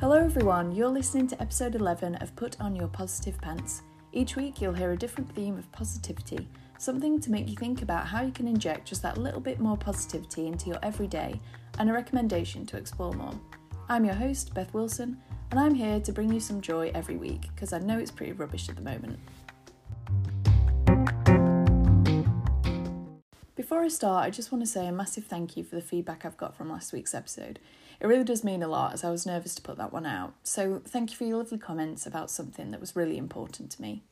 Hello, everyone. You're listening to episode 11 of Put On Your Positive Pants. Each week, you'll hear a different theme of positivity, something to make you think about how you can inject just that little bit more positivity into your everyday, and a recommendation to explore more. I'm your host, Beth Wilson, and I'm here to bring you some joy every week because I know it's pretty rubbish at the moment. Before I start, I just want to say a massive thank you for the feedback I've got from last week's episode. It really does mean a lot as I was nervous to put that one out. So, thank you for your lovely comments about something that was really important to me.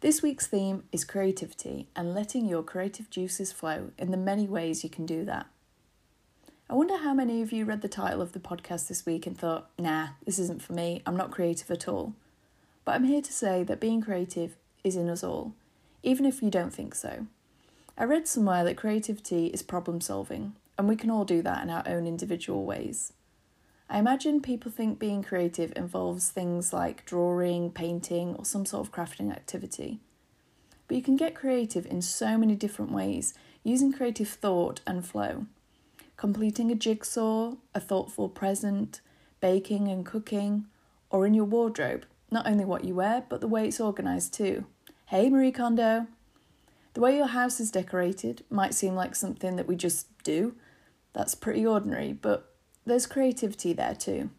This week's theme is creativity and letting your creative juices flow in the many ways you can do that. I wonder how many of you read the title of the podcast this week and thought, nah, this isn't for me, I'm not creative at all. But I'm here to say that being creative is in us all, even if you don't think so. I read somewhere that creativity is problem solving, and we can all do that in our own individual ways. I imagine people think being creative involves things like drawing, painting, or some sort of crafting activity. But you can get creative in so many different ways using creative thought and flow. Completing a jigsaw, a thoughtful present, baking and cooking, or in your wardrobe, not only what you wear, but the way it's organised too. Hey, Marie Kondo! The way your house is decorated might seem like something that we just do. That's pretty ordinary, but there's creativity there too.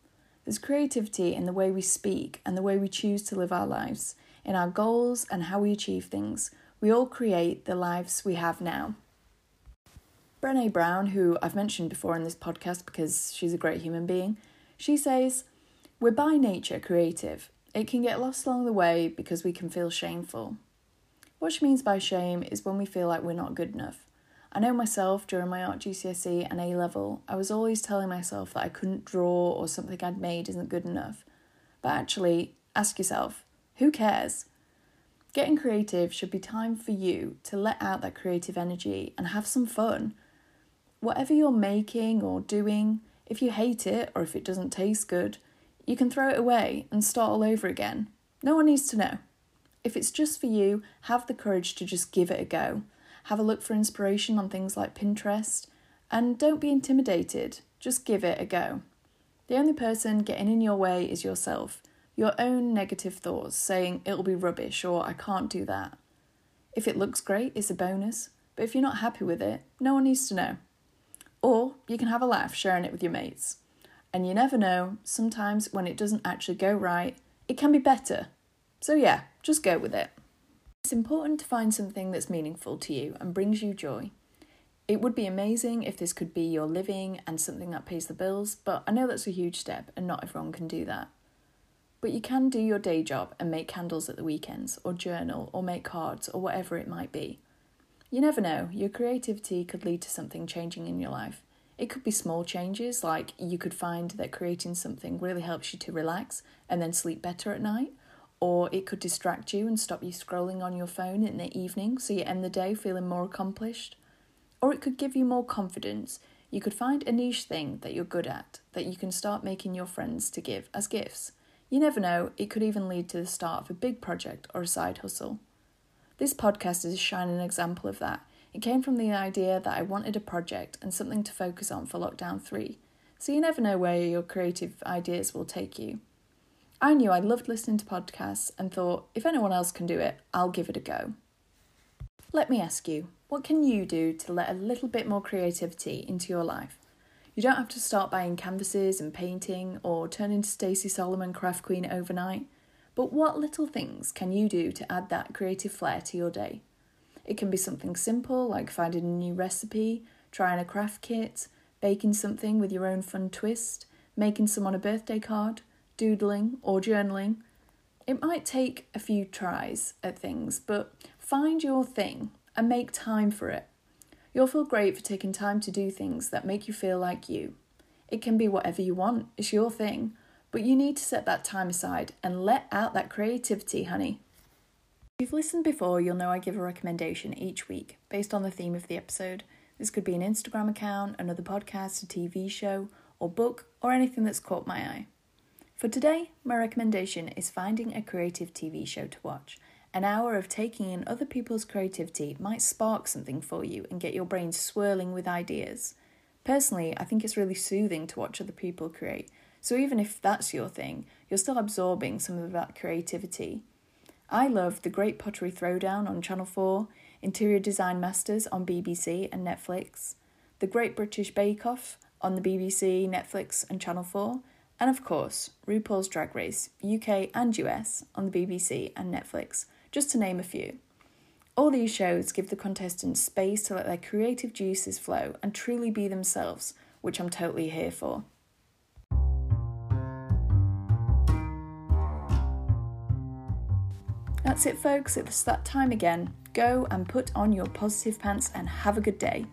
There's creativity in the way we speak and the way we choose to live our lives, in our goals and how we achieve things. We all create the lives we have now. Brene Brown, who I've mentioned before in this podcast because she's a great human being, she says, We're by nature creative. It can get lost along the way because we can feel shameful. What she means by shame is when we feel like we're not good enough. I know myself during my art GCSE and A level, I was always telling myself that I couldn't draw or something I'd made isn't good enough. But actually, ask yourself who cares? Getting creative should be time for you to let out that creative energy and have some fun. Whatever you're making or doing, if you hate it or if it doesn't taste good, you can throw it away and start all over again. No one needs to know. If it's just for you, have the courage to just give it a go. Have a look for inspiration on things like Pinterest, and don't be intimidated, just give it a go. The only person getting in your way is yourself, your own negative thoughts saying it'll be rubbish or I can't do that. If it looks great, it's a bonus, but if you're not happy with it, no one needs to know. Or you can have a laugh sharing it with your mates. And you never know, sometimes when it doesn't actually go right, it can be better. So, yeah, just go with it. It's important to find something that's meaningful to you and brings you joy. It would be amazing if this could be your living and something that pays the bills, but I know that's a huge step and not everyone can do that. But you can do your day job and make candles at the weekends, or journal, or make cards, or whatever it might be. You never know, your creativity could lead to something changing in your life. It could be small changes, like you could find that creating something really helps you to relax and then sleep better at night, or it could distract you and stop you scrolling on your phone in the evening so you end the day feeling more accomplished. Or it could give you more confidence. You could find a niche thing that you're good at that you can start making your friends to give as gifts. You never know, it could even lead to the start of a big project or a side hustle. This podcast is a shining example of that. It came from the idea that I wanted a project and something to focus on for lockdown 3. So you never know where your creative ideas will take you. I knew I loved listening to podcasts and thought, if anyone else can do it, I'll give it a go. Let me ask you, what can you do to let a little bit more creativity into your life? You don't have to start buying canvases and painting or turn into Stacey Solomon Craft Queen overnight, but what little things can you do to add that creative flair to your day? It can be something simple like finding a new recipe, trying a craft kit, baking something with your own fun twist, making someone a birthday card, doodling, or journaling. It might take a few tries at things, but find your thing and make time for it. You'll feel great for taking time to do things that make you feel like you. It can be whatever you want, it's your thing, but you need to set that time aside and let out that creativity, honey. If you've listened before, you'll know I give a recommendation each week based on the theme of the episode. This could be an Instagram account, another podcast, a TV show, or book, or anything that's caught my eye. For today, my recommendation is finding a creative TV show to watch. An hour of taking in other people's creativity might spark something for you and get your brain swirling with ideas. Personally, I think it's really soothing to watch other people create, So even if that's your thing, you're still absorbing some of that creativity. I love The Great Pottery Throwdown on Channel 4, Interior Design Masters on BBC and Netflix, The Great British Bake Off on the BBC, Netflix, and Channel 4, and of course, RuPaul's Drag Race, UK and US, on the BBC and Netflix, just to name a few. All these shows give the contestants space to let their creative juices flow and truly be themselves, which I'm totally here for. That's it, folks. It's that time again. Go and put on your positive pants and have a good day.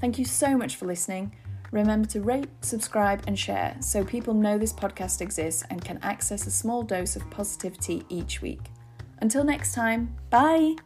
Thank you so much for listening. Remember to rate, subscribe, and share so people know this podcast exists and can access a small dose of positivity each week. Until next time, bye!